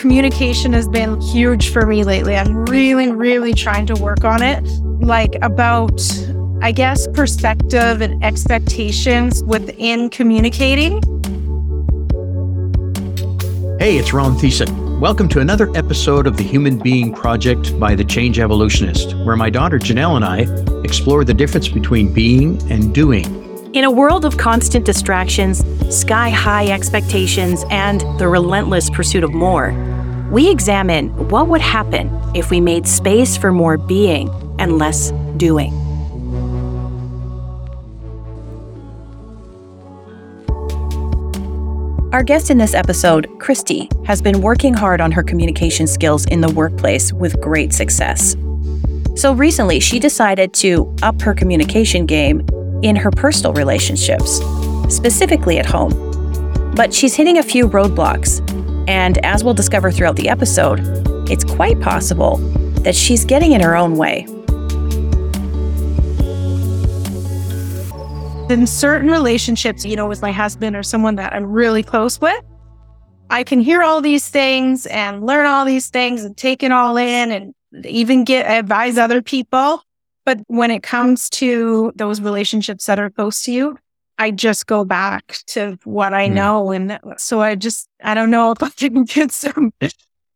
communication has been huge for me lately. I'm really, really trying to work on it. Like about, I guess, perspective and expectations within communicating. Hey, it's Ron Thiessen. Welcome to another episode of the Human Being Project by The Change Evolutionist, where my daughter Janelle and I explore the difference between being and doing. In a world of constant distractions, sky high expectations, and the relentless pursuit of more, we examine what would happen if we made space for more being and less doing. Our guest in this episode, Cristy, has been working hard on her communication skills in the workplace with great success. So recently, she decided to up her communication game in her personal relationships, specifically at home. But she's hitting a few roadblocks, and as we'll discover throughout the episode, it's quite possible that she's getting in her own way. In certain relationships, you know, with my husband or someone that I'm really close with, I can hear all these things and learn all these things and take it all in and even get advise other people. But when it comes to those relationships that are close to you, I just go back to what I mm. know. And so I just, I don't know if I can get some,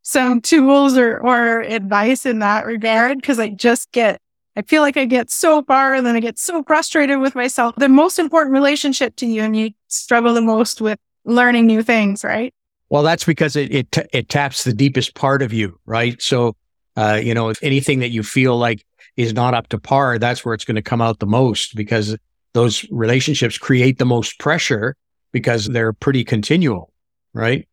some tools or, or advice in that regard. Cause I just get, I feel like I get so far and then I get so frustrated with myself. The most important relationship to you and you struggle the most with learning new things, right? Well, that's because it, it, t- it taps the deepest part of you, right? So, uh, you know, if anything that you feel like is not up to par, that's where it's going to come out the most because those relationships create the most pressure because they're pretty continual, right?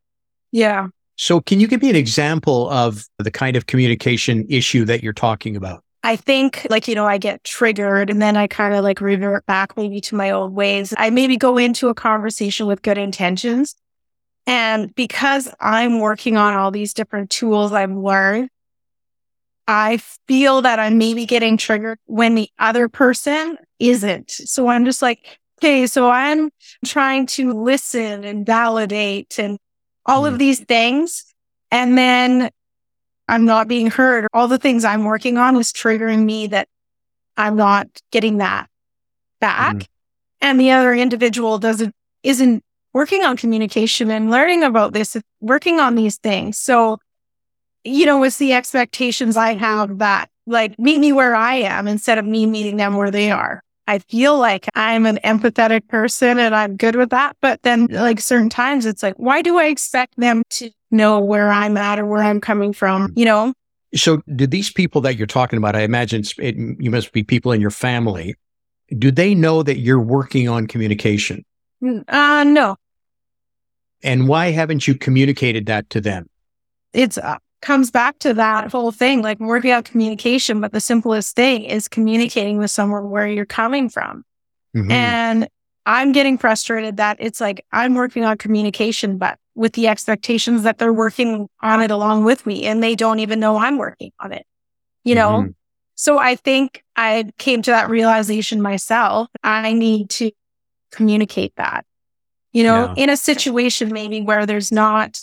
Yeah. So, can you give me an example of the kind of communication issue that you're talking about? I think, like, you know, I get triggered and then I kind of like revert back maybe to my old ways. I maybe go into a conversation with good intentions. And because I'm working on all these different tools I've learned, I feel that I'm maybe getting triggered when the other person isn't. So I'm just like, okay, so I'm trying to listen and validate and all mm. of these things. And then I'm not being heard. All the things I'm working on is triggering me that I'm not getting that back. Mm. And the other individual doesn't, isn't working on communication and learning about this, working on these things. So you know, it's the expectations I have that like meet me where I am instead of me meeting them where they are. I feel like I'm an empathetic person and I'm good with that. But then like certain times it's like, why do I expect them to know where I'm at or where I'm coming from? You know? So do these people that you're talking about, I imagine it, you must be people in your family. Do they know that you're working on communication? Mm, uh, no. And why haven't you communicated that to them? It's uh, comes back to that whole thing, like working out communication. But the simplest thing is communicating with someone where you're coming from. Mm-hmm. And I'm getting frustrated that it's like I'm working on communication, but with the expectations that they're working on it along with me and they don't even know I'm working on it, you know? Mm-hmm. So I think I came to that realization myself. I need to communicate that, you know, yeah. in a situation maybe where there's not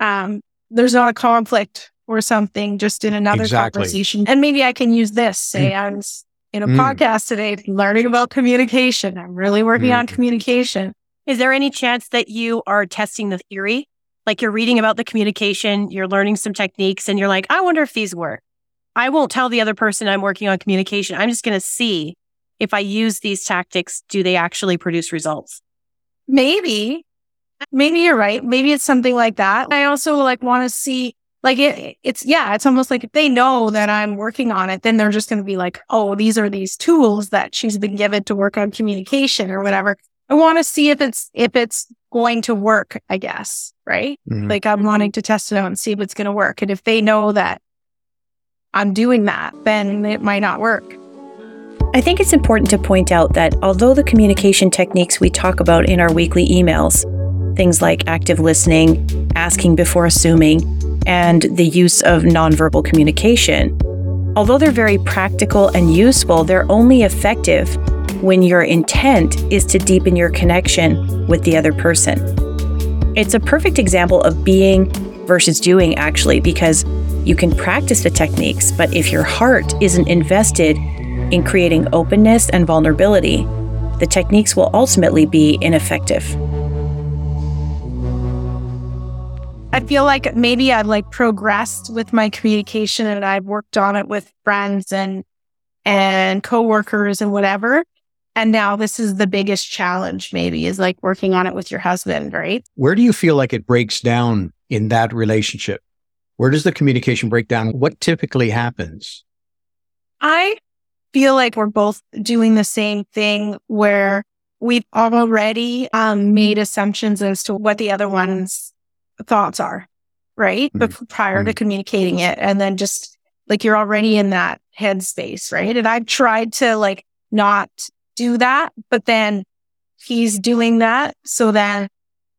um, there's not a conflict or something just in another exactly. conversation. And maybe I can use this. Say mm. I'm in a mm. podcast today learning about communication. I'm really working mm. on communication. Is there any chance that you are testing the theory? Like you're reading about the communication, you're learning some techniques, and you're like, I wonder if these work. I won't tell the other person I'm working on communication. I'm just going to see if I use these tactics, do they actually produce results? Maybe. Maybe you're right. Maybe it's something like that. I also like want to see like it, it's yeah, it's almost like if they know that I'm working on it, then they're just going to be like, oh, these are these tools that she's been given to work on communication or whatever. I want to see if it's if it's going to work. I guess right. Mm-hmm. Like I'm wanting to test it out and see if it's going to work. And if they know that I'm doing that, then it might not work. I think it's important to point out that although the communication techniques we talk about in our weekly emails things like active listening, asking before assuming, and the use of nonverbal communication. Although they're very practical and useful, they're only effective when your intent is to deepen your connection with the other person. It's a perfect example of being versus doing actually because you can practice the techniques, but if your heart isn't invested in creating openness and vulnerability, the techniques will ultimately be ineffective. I feel like maybe I've like progressed with my communication and I've worked on it with friends and and coworkers and whatever. And now this is the biggest challenge, maybe, is like working on it with your husband, right? Where do you feel like it breaks down in that relationship? Where does the communication break down? What typically happens? I feel like we're both doing the same thing where we've already um, made assumptions as to what the other one's thoughts are, right? Mm-hmm. But prior mm-hmm. to communicating it. And then just like you're already in that headspace, right? And I've tried to like not do that, but then he's doing that. So then,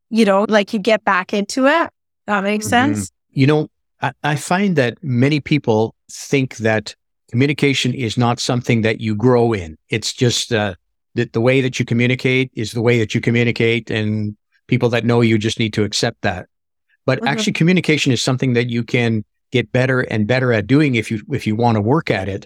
you know, like you get back into it. That makes mm-hmm. sense. You know, I, I find that many people think that communication is not something that you grow in. It's just uh, that the way that you communicate is the way that you communicate, and people that know you just need to accept that. But mm-hmm. actually, communication is something that you can get better and better at doing if you if you want to work at it.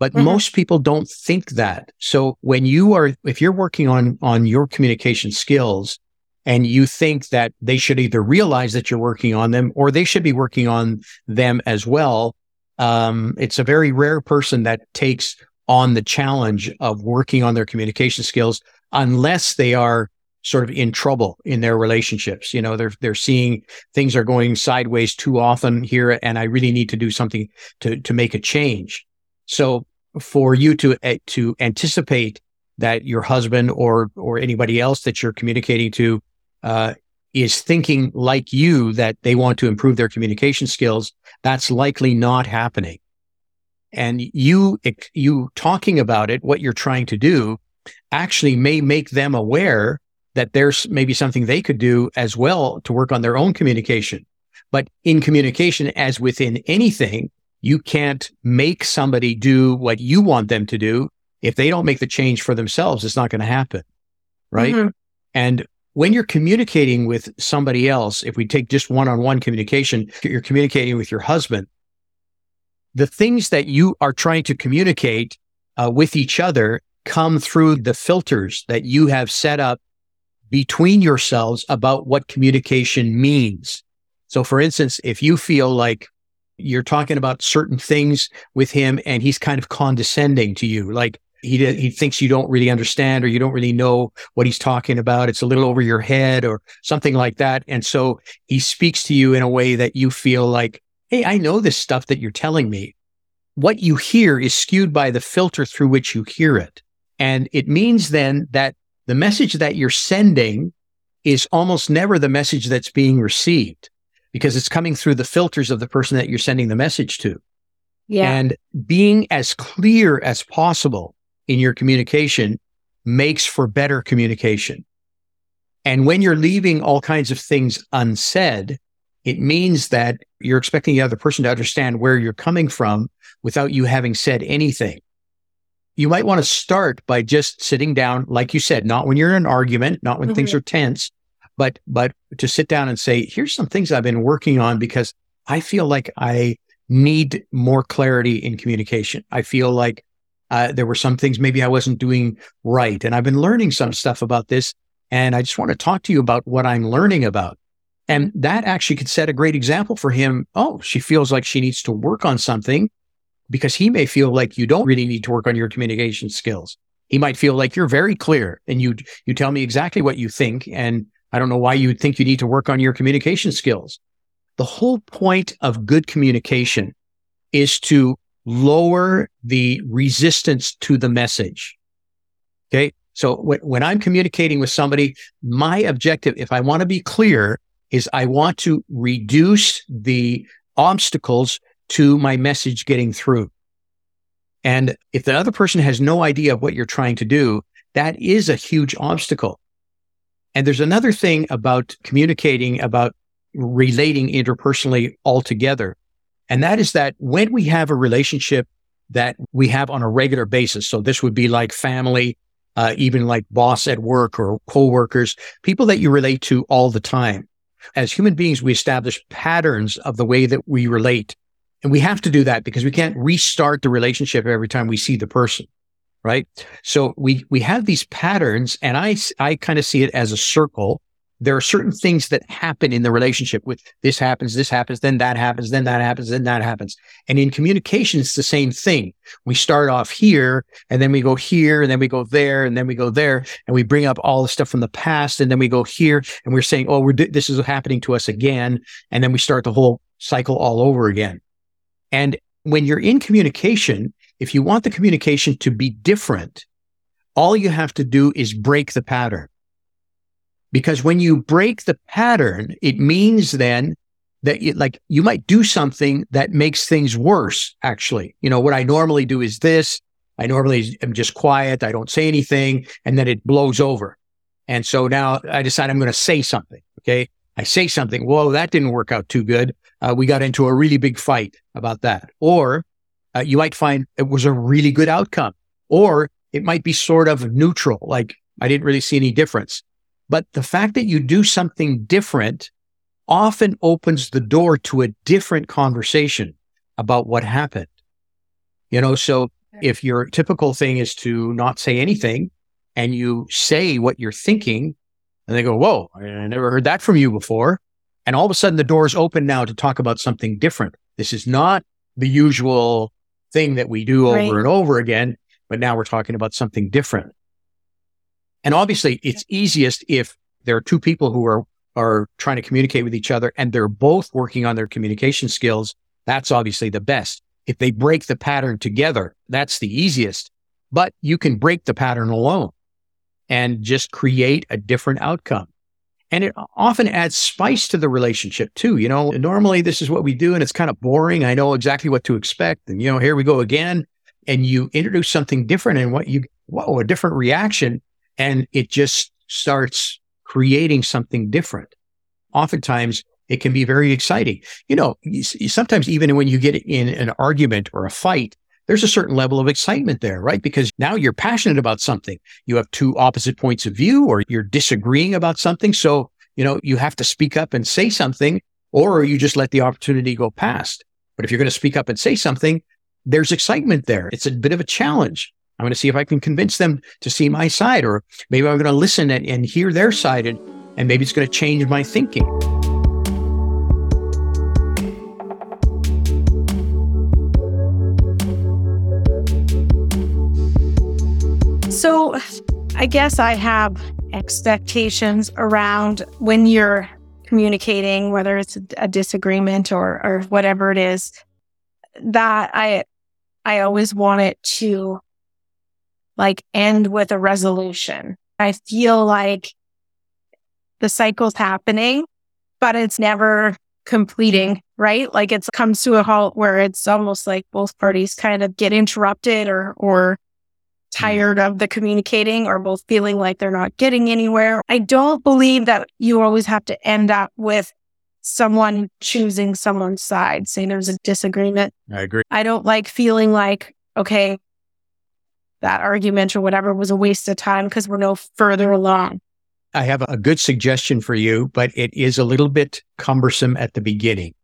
But mm-hmm. most people don't think that. So when you are, if you're working on, on your communication skills and you think that they should either realize that you're working on them or they should be working on them as well, um, it's a very rare person that takes on the challenge of working on their communication skills unless they are sort of in trouble in their relationships. You know, they're they're seeing things are going sideways too often here, and I really need to do something to to make a change. So for you to uh, to anticipate that your husband or or anybody else that you're communicating to uh, is thinking like you that they want to improve their communication skills, that's likely not happening. And you you talking about it, what you're trying to do, actually may make them aware that there's maybe something they could do as well to work on their own communication. But in communication, as within anything, you can't make somebody do what you want them to do. If they don't make the change for themselves, it's not going to happen. Right. Mm-hmm. And when you're communicating with somebody else, if we take just one on one communication, you're communicating with your husband, the things that you are trying to communicate uh, with each other come through the filters that you have set up between yourselves about what communication means. So, for instance, if you feel like you're talking about certain things with him and he's kind of condescending to you like he he thinks you don't really understand or you don't really know what he's talking about it's a little over your head or something like that. And so he speaks to you in a way that you feel like hey i know this stuff that you're telling me. What you hear is skewed by the filter through which you hear it. And it means then that the message that you're sending is almost never the message that's being received because it's coming through the filters of the person that you're sending the message to. Yeah. And being as clear as possible in your communication makes for better communication. And when you're leaving all kinds of things unsaid, it means that you're expecting the other person to understand where you're coming from without you having said anything. You might want to start by just sitting down, like you said, not when you're in an argument, not when mm-hmm. things are tense, but but to sit down and say, here's some things I've been working on because I feel like I need more clarity in communication. I feel like uh, there were some things maybe I wasn't doing right, and I've been learning some stuff about this, and I just want to talk to you about what I'm learning about. And that actually could set a great example for him. Oh, she feels like she needs to work on something because he may feel like you don't really need to work on your communication skills. He might feel like you're very clear and you you tell me exactly what you think and I don't know why you think you need to work on your communication skills. The whole point of good communication is to lower the resistance to the message. Okay. So when I'm communicating with somebody, my objective, if I want to be clear, is I want to reduce the obstacles to my message getting through. And if the other person has no idea of what you're trying to do, that is a huge obstacle. And there's another thing about communicating, about relating interpersonally altogether. And that is that when we have a relationship that we have on a regular basis, so this would be like family, uh, even like boss at work or coworkers, people that you relate to all the time. As human beings, we establish patterns of the way that we relate. And we have to do that because we can't restart the relationship every time we see the person. Right. So we, we have these patterns and I, I kind of see it as a circle there are certain things that happen in the relationship with this happens, this happens, then that happens, then that happens, then that happens. And in communication, it's the same thing. We start off here and then we go here and then we go there and then we go there and we bring up all the stuff from the past and then we go here and we're saying, Oh, we're, this is happening to us again. And then we start the whole cycle all over again. And when you're in communication, if you want the communication to be different, all you have to do is break the pattern. Because when you break the pattern, it means then that you, like you might do something that makes things worse, actually. You know, what I normally do is this. I normally am just quiet. I don't say anything and then it blows over. And so now I decide I'm going to say something. Okay. I say something. Whoa, that didn't work out too good. Uh, we got into a really big fight about that. Or uh, you might find it was a really good outcome. Or it might be sort of neutral. Like I didn't really see any difference. But the fact that you do something different often opens the door to a different conversation about what happened. You know, so if your typical thing is to not say anything and you say what you're thinking, and they go, Whoa, I never heard that from you before. And all of a sudden the door is open now to talk about something different. This is not the usual thing that we do over right. and over again, but now we're talking about something different. And obviously it's easiest if there are two people who are, are trying to communicate with each other and they're both working on their communication skills. That's obviously the best. If they break the pattern together, that's the easiest, but you can break the pattern alone and just create a different outcome. And it often adds spice to the relationship too. You know, normally this is what we do and it's kind of boring. I know exactly what to expect. And, you know, here we go again. And you introduce something different and what you, whoa, a different reaction and it just starts creating something different. Oftentimes it can be very exciting. You know, sometimes even when you get in an argument or a fight, there's a certain level of excitement there, right? Because now you're passionate about something. You have two opposite points of view or you're disagreeing about something. So, you know, you have to speak up and say something or you just let the opportunity go past. But if you're going to speak up and say something, there's excitement there. It's a bit of a challenge. I'm going to see if I can convince them to see my side, or maybe I'm going to listen and, and hear their side, and, and maybe it's going to change my thinking. So, I guess I have expectations around when you're communicating, whether it's a disagreement or or whatever it is, that I I always want it to like end with a resolution. I feel like the cycle's happening, but it's never completing, right? Like it comes to a halt where it's almost like both parties kind of get interrupted or, or Hmm. tired of the communicating or both feeling like they're not getting anywhere. I don't believe that you always have to end up with someone choosing someone's side, saying there's a disagreement. I agree. I don't like feeling like, okay, that argument or whatever was a waste of time because we're no further along. I have a good suggestion for you, but it is a little bit cumbersome at the beginning.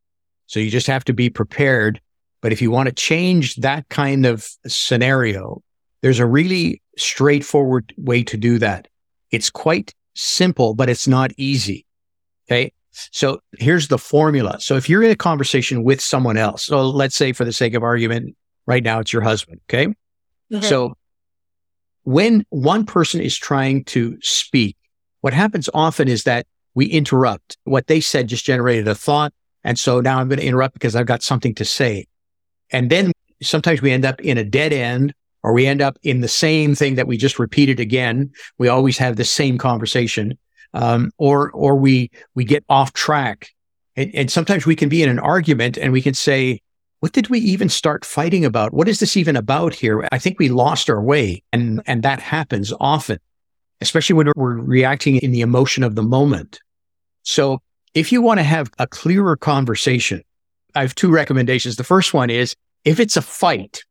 So you just have to be prepared. But if you want to change that kind of scenario, there's a really straightforward way to do that. It's quite simple, but it's not easy. Okay. So here's the formula. So if you're in a conversation with someone else, so let's say for the sake of argument, right now it's your husband. Okay. Mm-hmm. So when one person is trying to speak, what happens often is that we interrupt. What they said just generated a thought. And so now I'm going to interrupt because I've got something to say. And then sometimes we end up in a dead end or we end up in the same thing that we just repeated again. We always have the same conversation. Um, or, or we, we get off track. And, and sometimes we can be in an argument and we can say, what did we even start fighting about? What is this even about here? I think we lost our way. And, and that happens often, especially when we're reacting in the emotion of the moment. So if you want to have a clearer conversation, I have two recommendations. The first one is if it's a fight,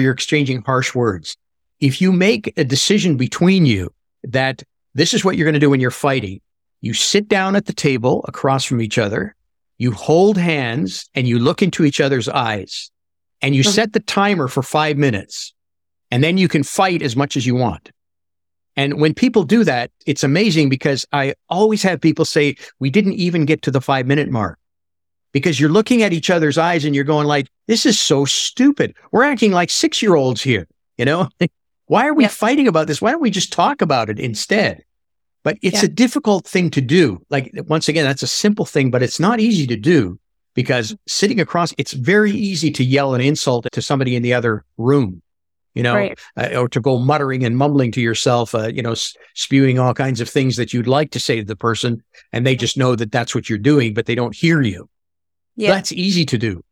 you're exchanging harsh words. If you make a decision between you that this is what you're going to do when you're fighting, you sit down at the table across from each other, you hold hands and you look into each other's eyes and you set the timer for five minutes and then you can fight as much as you want. And when people do that, it's amazing because I always have people say, we didn't even get to the five minute mark because you're looking at each other's eyes and you're going like, this is so stupid. We're acting like six year olds here. You know, why are we yep. fighting about this? Why don't we just talk about it instead? But it's a difficult thing to do. Like, once again, that's a simple thing, but it's not easy to do because sitting across, it's very easy to yell an insult to somebody in the other room you know, right. uh, or to go muttering and mumbling to yourself, uh, you know, s- spewing all kinds of things that you'd like to say to the person, and they just know that that's what you're doing, but they don't hear you. Yeah. That's easy to do.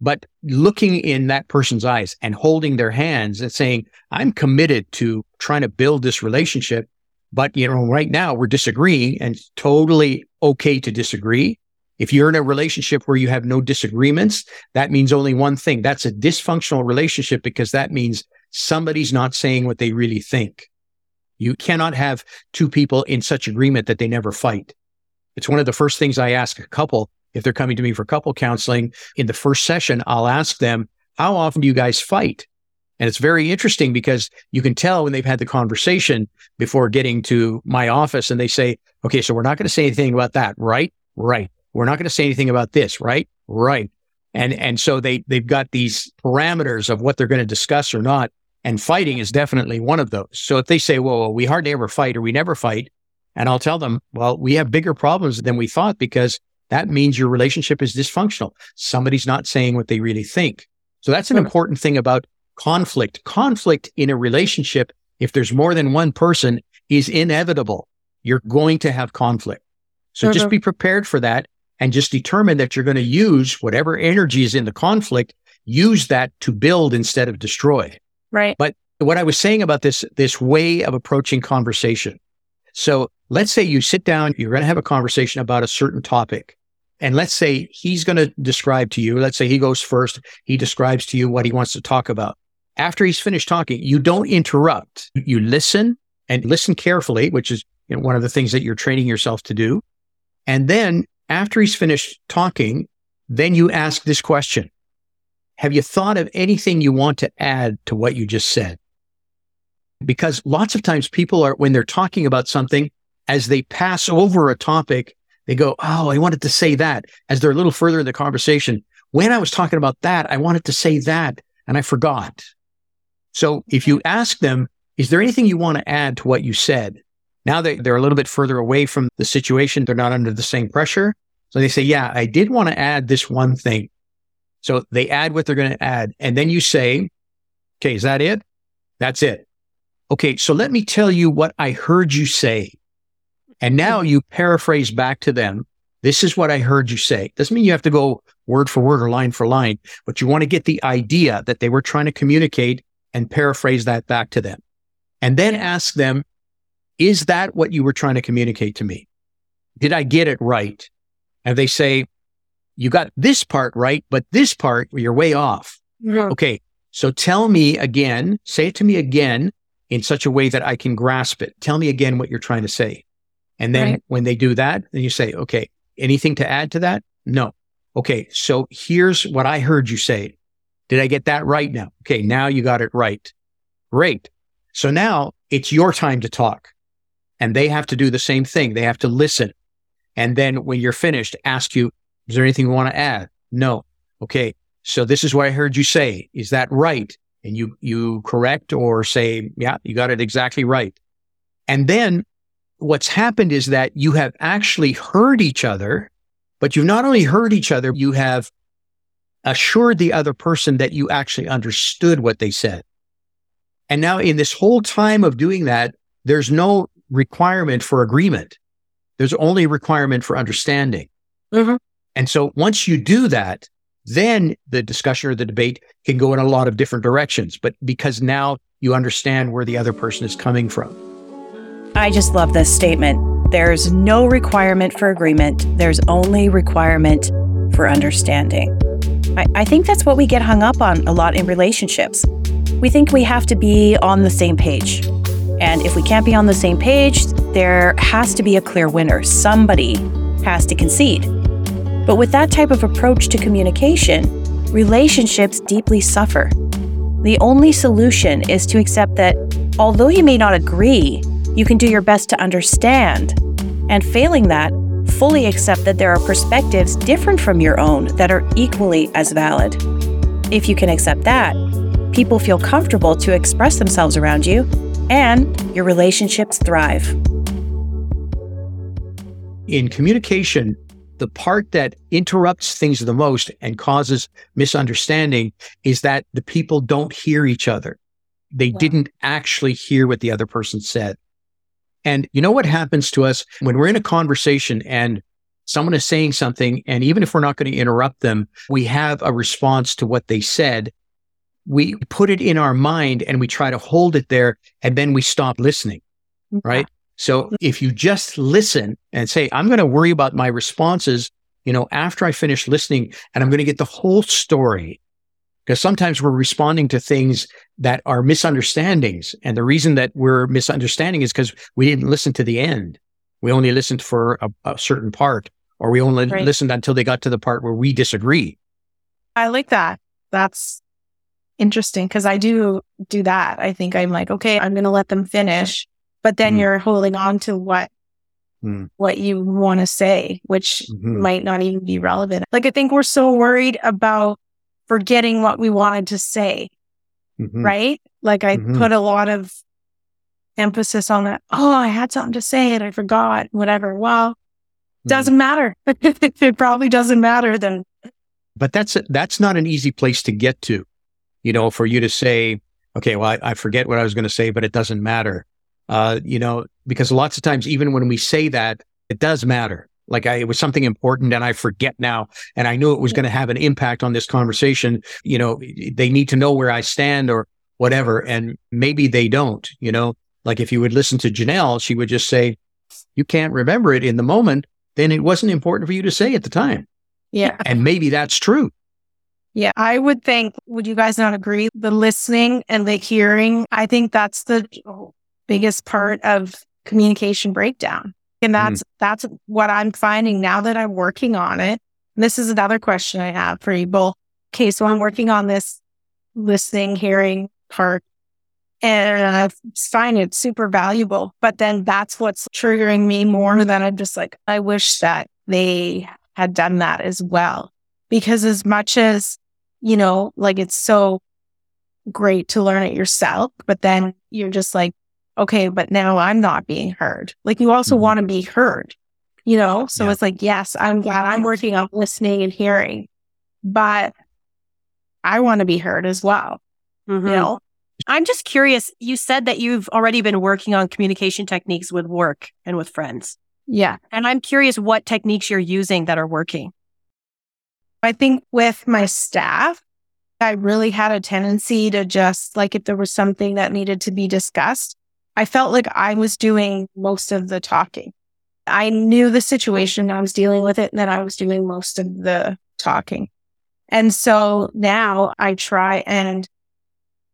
But looking in that person's eyes and holding their hands and saying, I'm committed to trying to build this relationship. But, you know, right now we're disagreeing and it's totally okay to disagree. If you're in a relationship where you have no disagreements, that means only one thing. That's a dysfunctional relationship because that means somebody's not saying what they really think. You cannot have two people in such agreement that they never fight. It's one of the first things I ask a couple if they're coming to me for couple counseling. In the first session, I'll ask them, How often do you guys fight? And it's very interesting because you can tell when they've had the conversation before getting to my office and they say, Okay, so we're not going to say anything about that, right? Right. We're not going to say anything about this, right? Right. And and so they they've got these parameters of what they're going to discuss or not. And fighting is definitely one of those. So if they say, well, we hardly ever fight or we never fight, and I'll tell them, well, we have bigger problems than we thought because that means your relationship is dysfunctional. Somebody's not saying what they really think. So that's an important thing about conflict. Conflict in a relationship, if there's more than one person, is inevitable. You're going to have conflict. So mm-hmm. just be prepared for that and just determine that you're going to use whatever energy is in the conflict, use that to build instead of destroy. Right. But what I was saying about this, this way of approaching conversation. So let's say you sit down, you're going to have a conversation about a certain topic. And let's say he's going to describe to you, let's say he goes first, he describes to you what he wants to talk about. After he's finished talking, you don't interrupt. You listen and listen carefully, which is you know, one of the things that you're training yourself to do. And then after he's finished talking, then you ask this question have you thought of anything you want to add to what you just said? Because lots of times people are, when they're talking about something, as they pass over a topic, they go, Oh, I wanted to say that as they're a little further in the conversation. When I was talking about that, I wanted to say that and I forgot. So if you ask them, is there anything you want to add to what you said? Now they, they're a little bit further away from the situation. They're not under the same pressure. So they say, yeah, I did want to add this one thing. So they add what they're going to add. And then you say, okay, is that it? That's it. Okay. So let me tell you what I heard you say. And now you paraphrase back to them. This is what I heard you say. Doesn't mean you have to go word for word or line for line, but you want to get the idea that they were trying to communicate and paraphrase that back to them. And then ask them, is that what you were trying to communicate to me? Did I get it right? And they say, you got this part right, but this part you're way off. Mm-hmm. Okay. So tell me again, say it to me again in such a way that I can grasp it. Tell me again what you're trying to say. And then right. when they do that, then you say, okay, anything to add to that? No. Okay. So here's what I heard you say. Did I get that right now? Okay. Now you got it right. Great. So now it's your time to talk and they have to do the same thing. They have to listen. And then when you're finished, ask you, is there anything you want to add? No. Okay. So this is what I heard you say. Is that right? And you, you correct or say, yeah, you got it exactly right. And then what's happened is that you have actually heard each other, but you've not only heard each other, you have assured the other person that you actually understood what they said. And now in this whole time of doing that, there's no requirement for agreement. There's only requirement for understanding. Mm-hmm. And so once you do that, then the discussion or the debate can go in a lot of different directions. But because now you understand where the other person is coming from. I just love this statement. There's no requirement for agreement, there's only requirement for understanding. I, I think that's what we get hung up on a lot in relationships. We think we have to be on the same page. And if we can't be on the same page, there has to be a clear winner. Somebody has to concede. But with that type of approach to communication, relationships deeply suffer. The only solution is to accept that although you may not agree, you can do your best to understand. And failing that, fully accept that there are perspectives different from your own that are equally as valid. If you can accept that, people feel comfortable to express themselves around you, and your relationships thrive. In communication, the part that interrupts things the most and causes misunderstanding is that the people don't hear each other. They didn't actually hear what the other person said. And you know what happens to us when we're in a conversation and someone is saying something, and even if we're not going to interrupt them, we have a response to what they said. We put it in our mind and we try to hold it there, and then we stop listening. Right. So if you just listen and say, I'm going to worry about my responses, you know, after I finish listening and I'm going to get the whole story. Because sometimes we're responding to things that are misunderstandings. And the reason that we're misunderstanding is because we didn't listen to the end. We only listened for a, a certain part, or we only right. listened until they got to the part where we disagree. I like that. That's interesting because I do do that. I think I'm like, okay, I'm going to let them finish but then mm. you're holding on to what mm. what you want to say, which mm-hmm. might not even be relevant. Like I think we're so worried about forgetting what we wanted to say. Mm-hmm. Right? Like I mm-hmm. put a lot of emphasis on that. Oh, I had something to say and I forgot, whatever. Well, mm. doesn't matter. it probably doesn't matter then. But that's that's not an easy place to get to. You know, for you to say, okay, well, I, I forget what I was going to say, but it doesn't matter. Uh, you know, because lots of times, even when we say that, it does matter. Like I, it was something important and I forget now. And I knew it was going to have an impact on this conversation. You know, they need to know where I stand or whatever. And maybe they don't, you know, like if you would listen to Janelle, she would just say, you can't remember it in the moment. Then it wasn't important for you to say at the time. Yeah. And maybe that's true. Yeah, I would think, would you guys not agree? The listening and the hearing, I think that's the biggest part of communication breakdown. And mm-hmm. that's, mm. that's what I'm finding now that I'm working on it. This is another question I have for you both. Okay. So I'm working on this listening, hearing part and I find it super valuable. But then that's what's triggering me more than I'm just like, I wish that they had done that as well. Because as much as, you know, like it's so great to learn it yourself, but then you're just like, okay, but now I'm not being heard. Like you also mm-hmm. want to be heard, you know? So yeah. it's like, yes, I'm glad I'm working on listening and hearing, but I want to be heard as well. Mm-hmm. You know? I'm just curious. You said that you've already been working on communication techniques with work and with friends. Yeah. And I'm curious what techniques you're using that are working. I think with my staff, I really had a tendency to just like if there was something that needed to be discussed, I felt like I was doing most of the talking. I knew the situation, I was dealing with it, and then I was doing most of the talking. And so now I try and,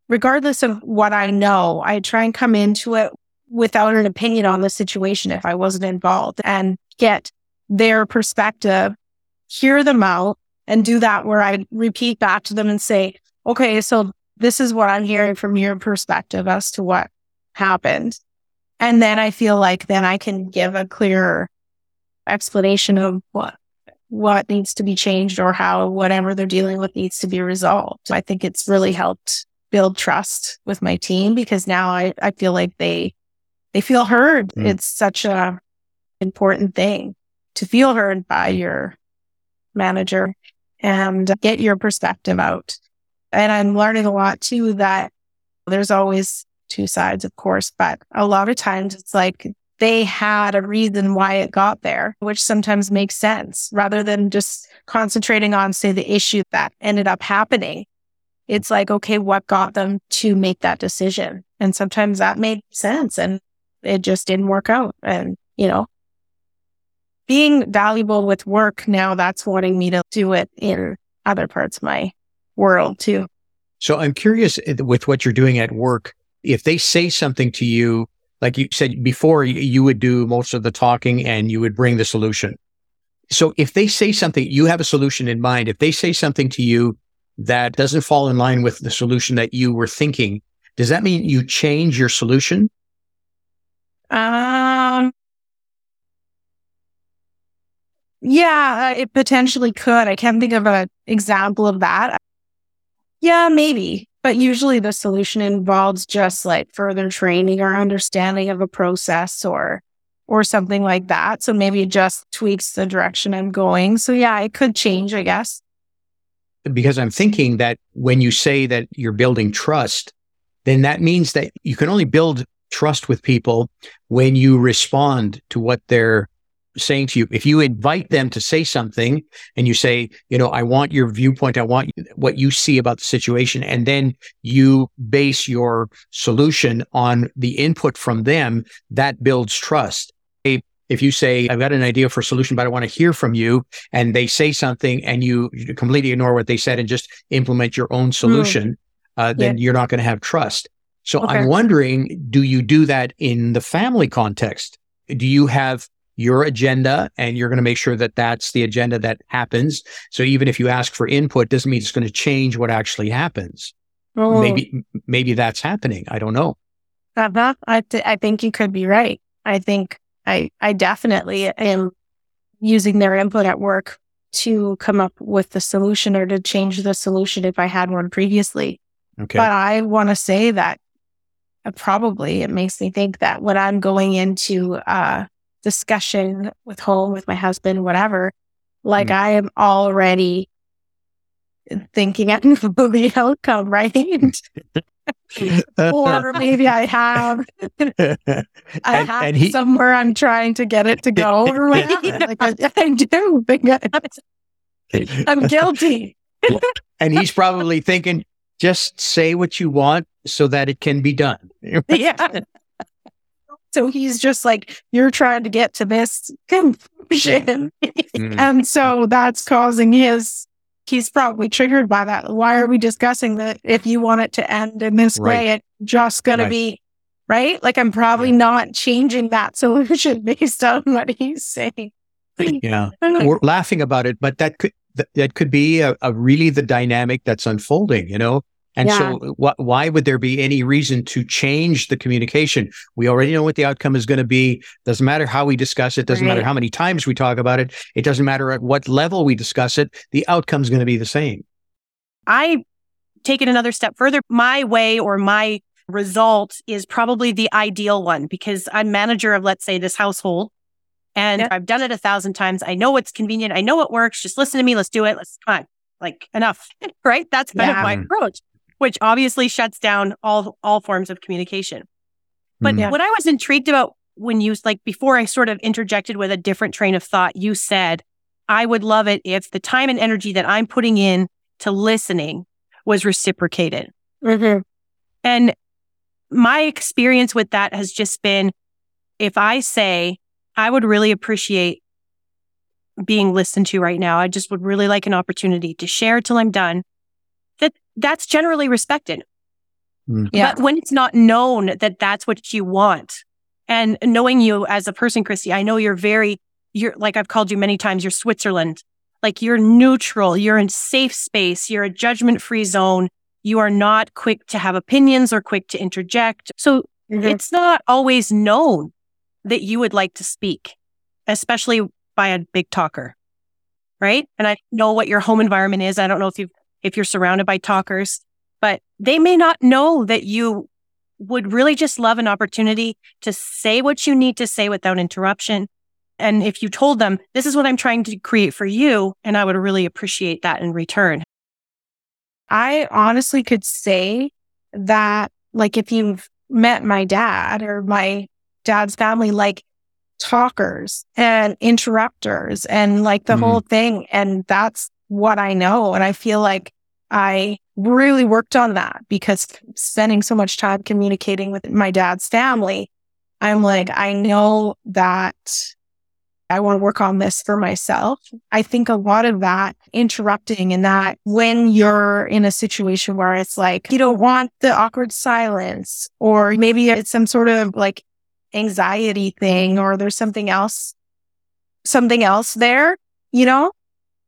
regardless of what I know, I try and come into it without an opinion on the situation if I wasn't involved and get their perspective, hear them out, and do that where I repeat back to them and say, okay, so this is what I'm hearing from your perspective as to what happened. And then I feel like then I can give a clearer explanation of what what needs to be changed or how whatever they're dealing with needs to be resolved. I think it's really helped build trust with my team because now I, I feel like they they feel heard. Mm. It's such a important thing to feel heard by your manager and get your perspective out. And I'm learning a lot too that there's always two sides, of course, but a lot of times it's like they had a reason why it got there, which sometimes makes sense rather than just concentrating on, say, the issue that ended up happening. It's like, okay, what got them to make that decision? And sometimes that made sense and it just didn't work out. And, you know, being valuable with work now, that's wanting me to do it in other parts of my world too. So I'm curious eh, with what you're doing at work if they say something to you like you said before, you would do most of the talking and you would bring the solution. So if they say something, you have a solution in mind. If they say something to you that doesn't fall in line with the solution that you were thinking, does that mean you change your solution? Um, yeah, it potentially could. I can't think of an example of that. Yeah, maybe. But usually the solution involves just like further training or understanding of a process or or something like that. So maybe it just tweaks the direction I'm going. So yeah, it could change, I guess. Because I'm thinking that when you say that you're building trust, then that means that you can only build trust with people when you respond to what they're saying to you. If you invite them to say something and you say, you know, I want your viewpoint, I want what you see about the situation, and then you base your solution on the input from them, that builds trust. If you say, I've got an idea for a solution, but I want to hear from you, and they say something and you completely ignore what they said and just implement your own hmm. solution, mm. uh, then yeah. you're not going to have trust. So okay. I'm wondering, do you do that in the family context? Do you have your agenda and you're going to make sure that that's the agenda that happens. So even if you ask for input, doesn't mean it's going to change what actually happens. Oh. Maybe, maybe that's happening. I don't know. Uh-huh. I, th- I think you could be right. I think I, I definitely am using their input at work to come up with the solution or to change the solution if I had one previously. Okay. But I want to say that uh, probably it makes me think that when I'm going into uh, discussion with home, with my husband, whatever, like mm. I am already thinking of the outcome, right? or maybe I have, I and, have and he, somewhere I'm trying to get it to go or whatever. like I, I do I, I'm guilty. and he's probably thinking, just say what you want so that it can be done. yeah. So he's just like, you're trying to get to this conclusion. mm. And so that's causing his, he's probably triggered by that. Why are we discussing that if you want it to end in this right. way, it's just going right. to be, right? Like I'm probably yeah. not changing that solution based on what he's saying. yeah. We're laughing about it, but that could, that could be a, a really the dynamic that's unfolding, you know? And yeah. so wh- why would there be any reason to change the communication? We already know what the outcome is going to be. Doesn't matter how we discuss it. Doesn't right. matter how many times we talk about it. It doesn't matter at what level we discuss it. The outcome is going to be the same. I take it another step further. My way or my result is probably the ideal one because I'm manager of, let's say, this household. And yeah. I've done it a thousand times. I know what's convenient. I know it works. Just listen to me. Let's do it. Let's come on. Like enough. right. That's kind yeah. of my mm. approach which obviously shuts down all all forms of communication. But mm. what I was intrigued about when you like before I sort of interjected with a different train of thought, you said, I would love it if the time and energy that I'm putting in to listening was reciprocated. Mm-hmm. And my experience with that has just been if I say, I would really appreciate being listened to right now. I just would really like an opportunity to share till I'm done that's generally respected. Mm. Yeah. But when it's not known that that's what you want and knowing you as a person, Cristy, I know you're very, you're like I've called you many times, you're Switzerland. Like you're neutral, you're in safe space, you're a judgment free zone. You are not quick to have opinions or quick to interject. So mm-hmm. it's not always known that you would like to speak, especially by a big talker. Right. And I know what your home environment is. I don't know if you've if you're surrounded by talkers, but they may not know that you would really just love an opportunity to say what you need to say without interruption. And if you told them, this is what I'm trying to create for you, and I would really appreciate that in return. I honestly could say that, like, if you've met my dad or my dad's family, like talkers and interrupters and like the mm-hmm. whole thing. And that's what I know. And I feel like I really worked on that because spending so much time communicating with my dad's family, I'm like, I know that I want to work on this for myself. I think a lot of that interrupting and that when you're in a situation where it's like, you don't want the awkward silence, or maybe it's some sort of like anxiety thing or there's something else, something else there, you know?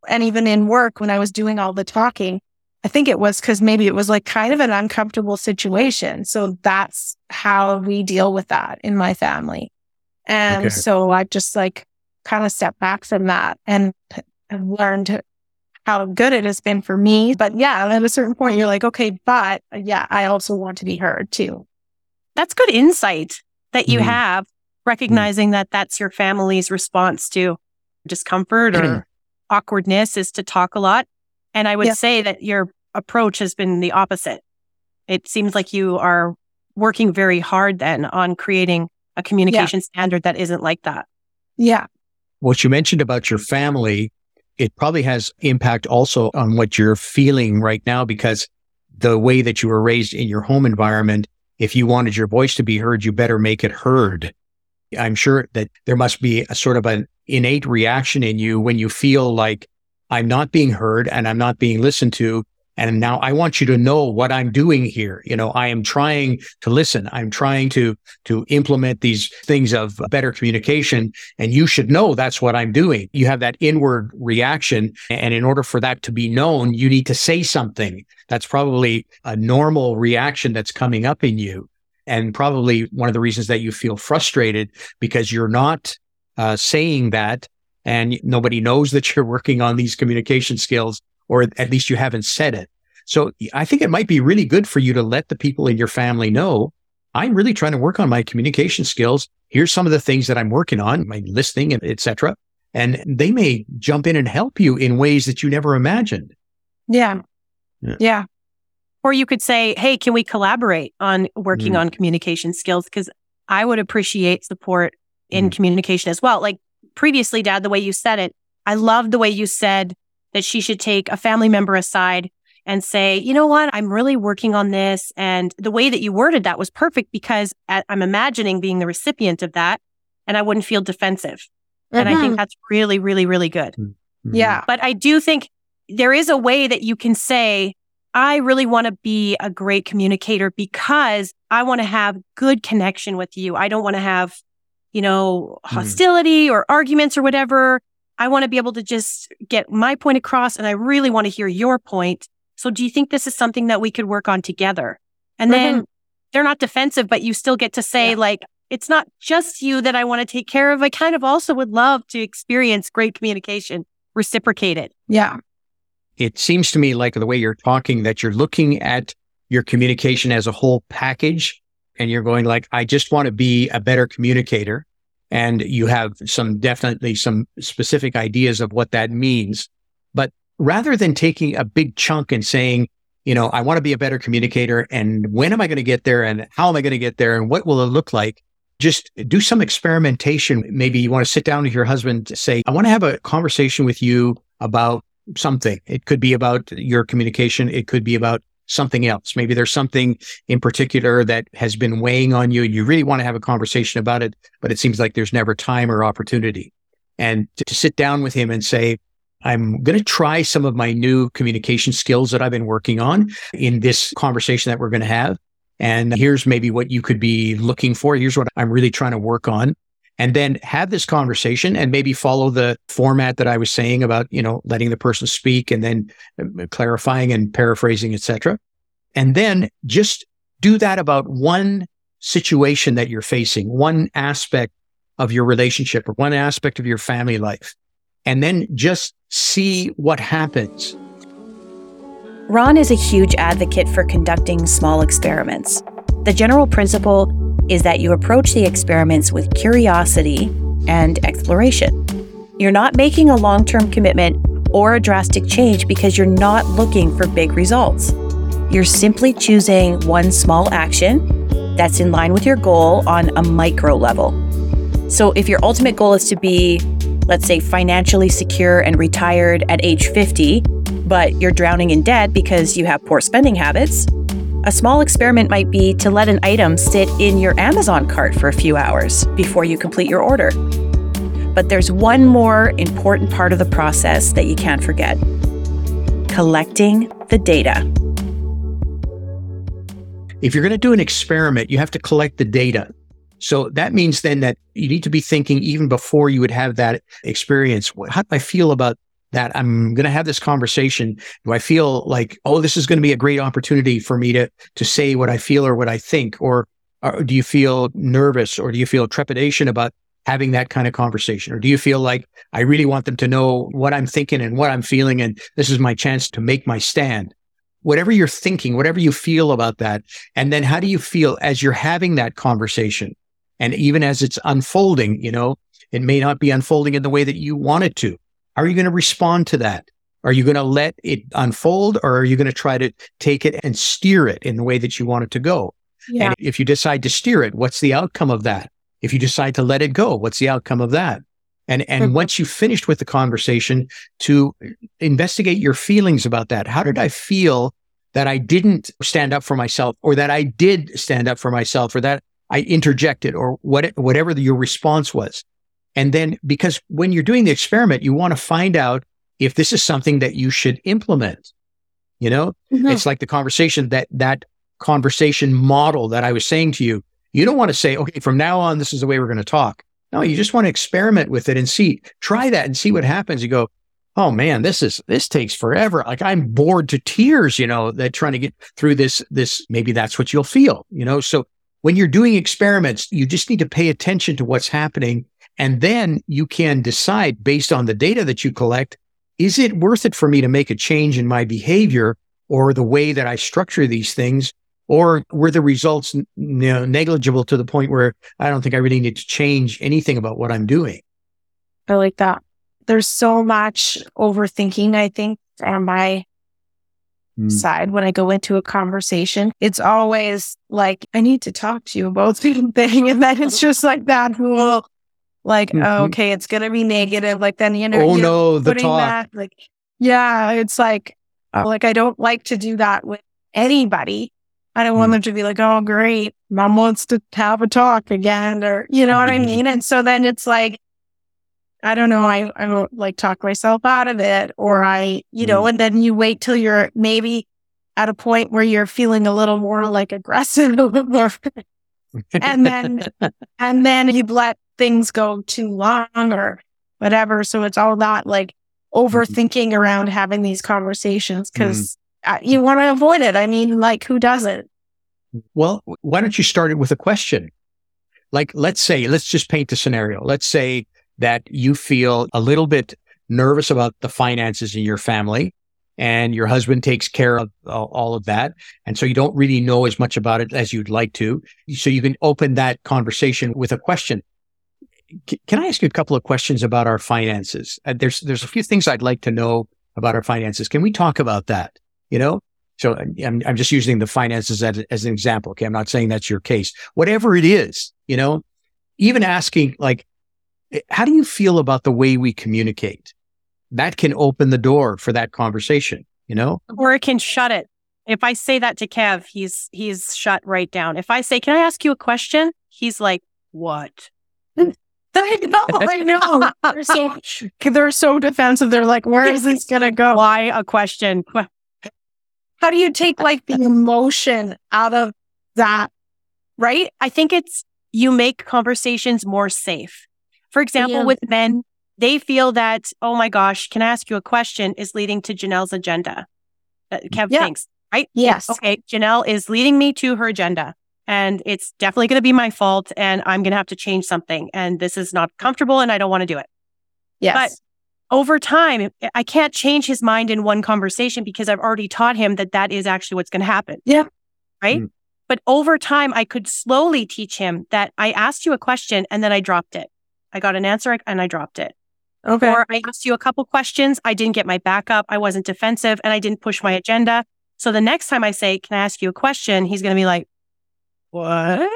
And even in work, when I was doing all the talking, I think it was because maybe it was like kind of an uncomfortable situation. So that's how we deal with that in my family. And okay. so I just like kind of stepped back from that and have learned how good it has been for me. But yeah, at a certain point, you're like, okay, but yeah, I also want to be heard too. That's good insight that you mm. have, recognizing mm. that that's your family's response to discomfort or awkwardness is to talk a lot. And I would yeah. say that your approach has been the opposite. It seems like you are working very hard then on creating a communication yeah. standard that isn't like that. Yeah. What you mentioned about your family, it probably has impact also on what you're feeling right now because the way that you were raised in your home environment, if you wanted your voice to be heard, you better make it heard. I'm sure that there must be a sort of an innate reaction in you when you feel like I'm not being heard and I'm not being listened to. And now I want you to know what I'm doing here. You know, I am trying to listen. I'm trying to, to implement these things of better communication. And you should know that's what I'm doing. You have that inward reaction. And in order for that to be known, you need to say something. That's probably a normal reaction that's coming up in you. And probably one of the reasons that you feel frustrated because you're not uh, saying that and nobody knows that you're working on these communication skills or at least you haven't said it. So I think it might be really good for you to let the people in your family know I'm really trying to work on my communication skills. Here's some of the things that I'm working on, my listening, etc. And they may jump in and help you in ways that you never imagined. Yeah. Yeah. yeah. Or you could say, Hey, can we collaborate on working mm. on communication skills? Because I would appreciate support in mm. communication as well. Like previously, dad, the way you said it, I love the way you said that she should take a family member aside and say, you know what, I'm really working on this. And the way that you worded that was perfect because I'm imagining being the recipient of that and I wouldn't feel defensive. Mm-hmm. And I think mm-hmm. that's really, really, really good. Mm-hmm. Yeah. But I do think there is a way that you can say, I really want to be a great communicator because I want to have good connection with you. I don't want to have, you know, mm. hostility mm. or arguments or whatever. I want to be able to just get my point across and I really want to hear your point. So do you think this is something that we could work on together? And mm-hmm. then they're not defensive, but you still get to say yeah. like, it's not just you that I want to take care of. I kind of also would love to experience great communication reciprocated. Yeah. It seems to me like the way you're talking that you're looking at your communication as a whole package and you're going like, I just want to be a better communicator and you have some definitely some specific ideas of what that means. But rather than taking a big chunk and saying, you know, I want to be a better communicator and when am I going to get there and how am I going to get there and what will it look like? Just do some experimentation. Maybe you want to sit down with your husband, to say, I want to have a conversation with you about something. It could be about your communication. It could be about something else. Maybe there's something in particular that has been weighing on you and you really want to have a conversation about it, but it seems like there's never time or opportunity. And to, to sit down with him and say, I'm going to try some of my new communication skills that I've been working on in this conversation that we're going to have. And here's maybe what you could be looking for. Here's what I'm really trying to work on and then have this conversation and maybe follow the format that I was saying about, you know, letting the person speak and then uh, clarifying and paraphrasing, etc. And then just do that about one situation that you're facing, one aspect of your relationship or one aspect of your family life, and then just see what happens. Ron is a huge advocate for conducting small experiments. The general principle is that you approach the experiments with curiosity and exploration. You're not making a long term commitment or a drastic change because you're not looking for big results. You're simply choosing one small action that's in line with your goal on a micro level. So, if your ultimate goal is to be, let's say, financially secure and retired at age 50, but you're drowning in debt because you have poor spending habits, a small experiment might be to let an item sit in your Amazon cart for a few hours before you complete your order. But there's one more important part of the process that you can't forget collecting the data. If you're going to do an experiment, you have to collect the data. So that means then that you need to be thinking even before you would have that experience. How do I feel about that? I'm going to have this conversation. Do I feel like, oh, this is going to be a great opportunity for me to, to say what I feel or what I think? Or, or do you feel nervous or do you feel trepidation about having that kind of conversation? Or do you feel like I really want them to know what I'm thinking and what I'm feeling? And this is my chance to make my stand whatever you're thinking, whatever you feel about that. And then how do you feel as you're having that conversation? And even as it's unfolding, you know, it may not be unfolding in the way that you want it to. How are you going to respond to that? Are you going to let it unfold or are you going to try to take it and steer it in the way that you want it to go? Yeah. And if you decide to steer it, what's the outcome of that? If you decide to let it go, what's the outcome of that? And, and mm-hmm. once you've finished with the conversation to investigate your feelings about that. How did I feel that I didn't stand up for myself or that I did stand up for myself or that I interjected or what, whatever the, your response was. And then because when you're doing the experiment, you want to find out if this is something that you should implement. You know, mm-hmm. it's like the conversation that that conversation model that I was saying to you. You don't want to say, okay, from now on, this is the way we're going to talk. No, you just want to experiment with it and see, try that and see what happens. You go, oh man, this is, this takes forever. Like I'm bored to tears, you know, that trying to get through this, this, maybe that's what you'll feel, you know? So when you're doing experiments, you just need to pay attention to what's happening. And then you can decide based on the data that you collect, is it worth it for me to make a change in my behavior or the way that I structure these things? Or were the results you know, negligible to the point where I don't think I really need to change anything about what I'm doing? I like that. There's so much overthinking, I think, on my mm. side when I go into a conversation. It's always like, I need to talk to you about something. And then it's just like that whole, like, mm-hmm. oh, okay, it's going to be negative. Like then, you know, oh no, the talk. That, like, yeah, it's like, uh, like, I don't like to do that with anybody. I don't want mm. them to be like, oh, great, mom wants to have a talk again, or you know what I mm-hmm. mean? And so then it's like, I don't know, I, I don't like talk myself out of it, or I, you know, mm. and then you wait till you're maybe at a point where you're feeling a little more like aggressive, and then, and then you let things go too long or whatever. So it's all that like mm-hmm. overthinking around having these conversations because uh, you want to avoid it. I mean, like, who doesn't? Well, why don't you start it with a question? Like, let's say, let's just paint the scenario. Let's say that you feel a little bit nervous about the finances in your family and your husband takes care of all of that. And so you don't really know as much about it as you'd like to. So you can open that conversation with a question. Can I ask you a couple of questions about our finances? Uh, there's, there's a few things I'd like to know about our finances. Can we talk about that? you know? So I'm, I'm just using the finances as, as an example. Okay. I'm not saying that's your case. Whatever it is, you know, even asking like, eh, how do you feel about the way we communicate? That can open the door for that conversation, you know? Or it can shut it. If I say that to Kev, he's he's shut right down. If I say, "Can I ask you a question?" He's like, "What?" I know, I know. They're so, they're so defensive. They're like, where is this going to go? Why a question? How do you take like the emotion out of that? Right? I think it's you make conversations more safe. For example, yeah. with men, they feel that, oh my gosh, can I ask you a question is leading to Janelle's agenda. Uh, Kev yeah. thinks, right? Yes. Okay. Janelle is leading me to her agenda and it's definitely going to be my fault and I'm going to have to change something and this is not comfortable and I don't want to do it. Yes. But over time, I can't change his mind in one conversation because I've already taught him that that is actually what's going to happen. Yeah. Right. Mm. But over time, I could slowly teach him that I asked you a question and then I dropped it. I got an answer and I dropped it. Okay. Or I asked you a couple questions. I didn't get my backup. I wasn't defensive and I didn't push my agenda. So the next time I say, can I ask you a question? He's going to be like, what?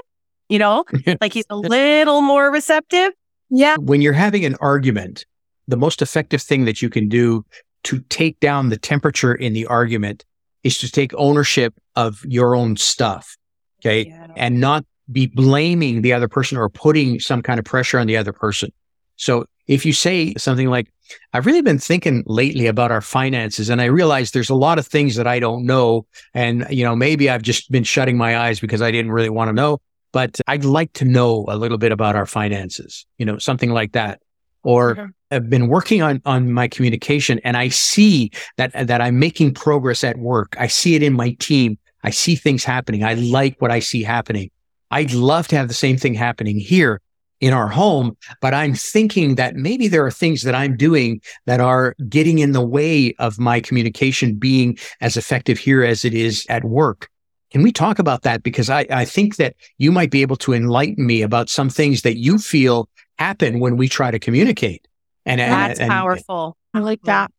You know, like he's a little more receptive. Yeah. When you're having an argument, the most effective thing that you can do to take down the temperature in the argument is to take ownership of your own stuff. Okay. Yeah. And not be blaming the other person or putting some kind of pressure on the other person. So if you say something like, I've really been thinking lately about our finances and I realize there's a lot of things that I don't know. And, you know, maybe I've just been shutting my eyes because I didn't really want to know. but I'd like to know a little bit about our finances, you know, something like that. Or Mhm. I've been working on, on my communication and I see that, that I'm making progress at work. I see it in my team. I see things happening. I like what I see happening. I'd love to have the same thing happening here in our home, but I'm thinking that maybe there are things that I'm doing that are getting in the way of my communication being as effective here as it is at work. Can we talk about that? Because I, I think that you might be able to enlighten me about some things that you feel happen when we try to communicate. And and- That's and- powerful. I like that.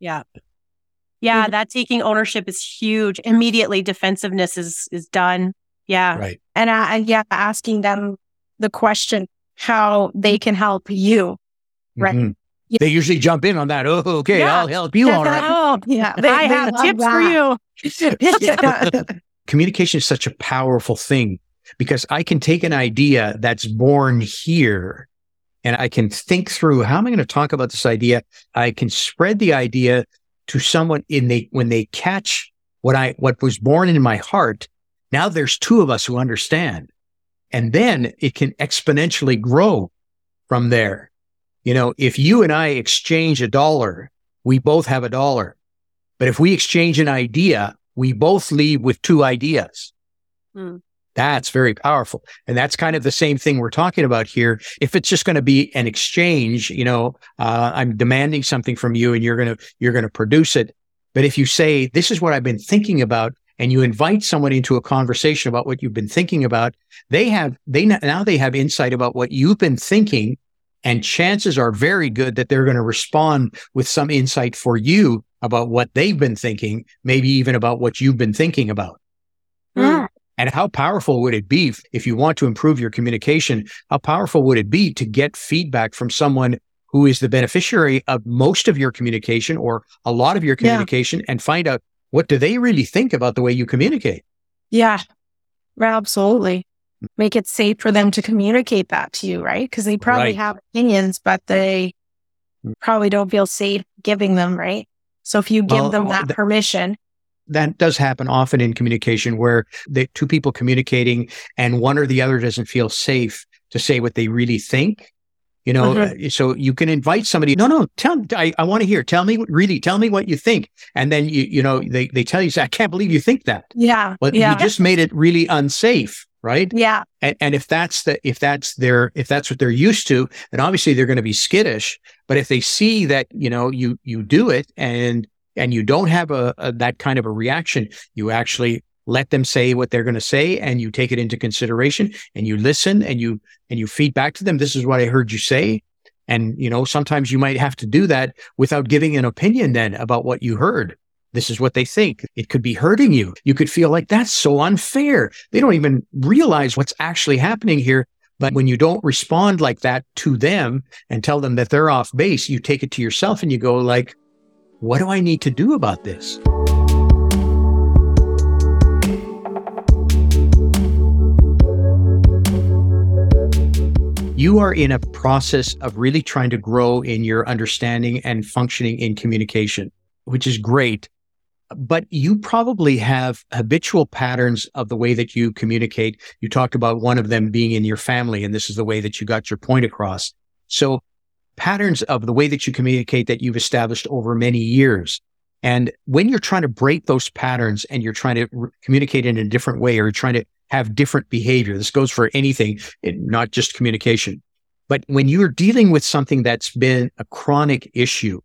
Yeah. Yeah, Mhm. that taking ownership is huge. Immediately defensiveness is is done. Yeah. Right. And I, and yeah, asking them the question how they can help you. Right. Mhm. Yeah. They usually jump in on that. Oh, okay, Yeah. I'll help you. All right. Oh, Yeah, I have tips for you. you. communication is such a powerful thing because I can take an idea that's born here and I can think through how am I going to talk about this idea? I can spread the idea to someone in they when they catch what I what was born in my heart. Now there's two of us who understand. And then it can exponentially grow from there. You know, if you and I exchange a dollar, we both have a dollar. But if we exchange an idea, we both leave with two ideas. Hmm. That's very powerful. And that's kind of the same thing we're talking about here. If it's just going to be an exchange, you know, uh, I'm demanding something from you and you're going to, you're going to produce it. But if you say, this is what I've been thinking about, and you invite someone into a conversation about what you've been thinking about, they have, they now they have insight about what you've been thinking. And chances are very good that they're going to respond with some insight for you about what they've been thinking, maybe even about what you've been thinking about. Mm. And how powerful would it be if you want to improve your communication? How powerful would it be to get feedback from someone who is the beneficiary of most of your communication or a lot of your Yeah. communication and find out what do they really think about the way you communicate? Yeah, absolutely. Make it safe for them to communicate that to you, right? Because they probably Right. have opinions, but they Mm. probably don't feel safe giving them, right? So if you give Well, them that th- permission, That does happen often in communication where the two people communicating and one or the other doesn't feel safe to say what they really think. You know, Mhm. uh, so you can invite somebody. No, no, tell. I, I want to hear. Tell me, really, tell me what you think. And then you, you know, they they tell you, I can't believe you think that. yeah, But yeah, you just made it really unsafe, right? yeah, And, and if that's the if that's their if that's what they're used to, then obviously they're going to be skittish. But if they see that you know you you do it and and you don't have a, a that kind of a reaction, you actually let them say what they're going to say and you take it into consideration and you listen and you and you feed back to them. This is what I heard you say. And you know sometimes you might have to do that without giving an opinion then about what you heard. This is what they think. It could be hurting you. You could feel like that's so unfair. They don't even realize what's actually happening here. But when you don't respond like that to them and tell them that they're off base, you take it to yourself and you go like, what do I need to do about this? You are in a process of really trying to grow in your understanding and functioning in communication, which is great. But you probably have habitual patterns of the way that you communicate. You talked about one of them being in your family, and this is the way that you got your point across. So patterns of the way that you communicate that you've established over many years. And when you're trying to break those patterns and you're trying to re- communicate in a different way or you're trying to have different behavior, this goes for anything, not just communication. But when you're dealing with something that's been a chronic issue,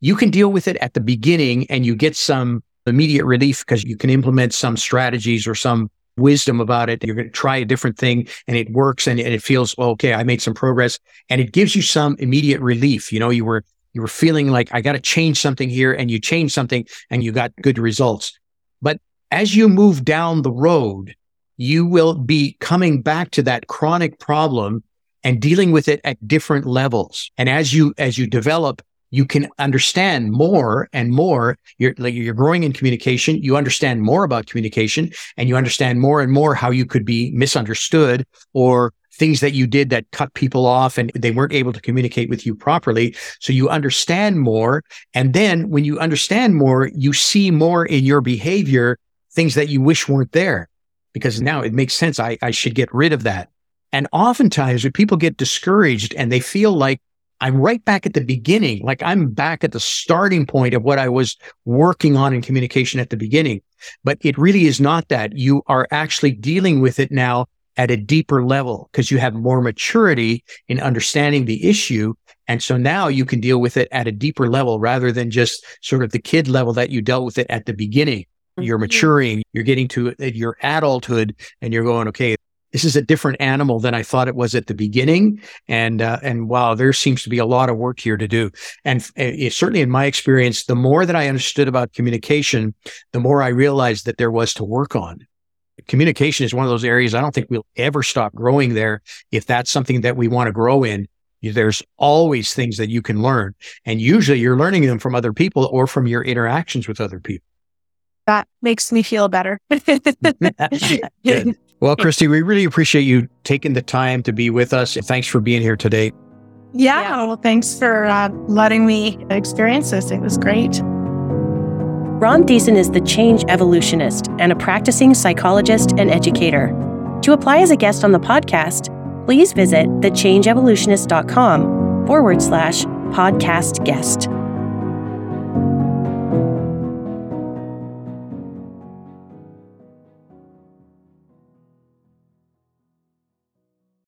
you can deal with it at the beginning and you get some immediate relief because you can implement some strategies or some wisdom about it. You're going to try a different thing and it works and, and it feels, well, okay, I made some progress and it gives you some immediate relief. You know, you were, you were feeling like I got to change something here and you change something and you got good results. But as you move down the road, you will be coming back to that chronic problem and dealing with it at different levels. And as you, as you develop, you can understand more and more. You're like, you're growing in communication. You understand more about communication and you understand more and more how you could be misunderstood or things that you did that cut people off and they weren't able to communicate with you properly. So you understand more. And then when you understand more, you see more in your behavior, things that you wish weren't there. Because now it makes sense. I, I should get rid of that. And oftentimes when people get discouraged and they feel like I'm right back at the beginning, like I'm back at the starting point of what I was working on in communication at the beginning. But it really is not that. You are actually dealing with it now at a deeper level because you have more maturity in understanding the issue. And so now you can deal with it at a deeper level rather than just sort of the kid level that you dealt with it at the beginning. You're mm-hmm. maturing, you're getting to your adulthood and you're going, okay, this is a different animal than I thought it was at the beginning. And, uh, and wow, there seems to be a lot of work here to do. And uh, certainly in my experience, the more that I understood about communication, the more I realized that there was to work on. Communication is one of those areas I don't think we'll ever stop growing there. If that's something that we want to grow in, there's always things that you can learn. And usually you're learning them from other people or from your interactions with other people. That makes me feel better. Well, Cristy, we really appreciate you taking the time to be with us. Thanks for being here today. Yeah, yeah. well, thanks for uh, letting me experience this. It was great. Ron Thiessen is the change evolutionist and a practicing psychologist and educator. To apply as a guest on the podcast, please visit thechangeevolutionist.com forward slash podcast guest.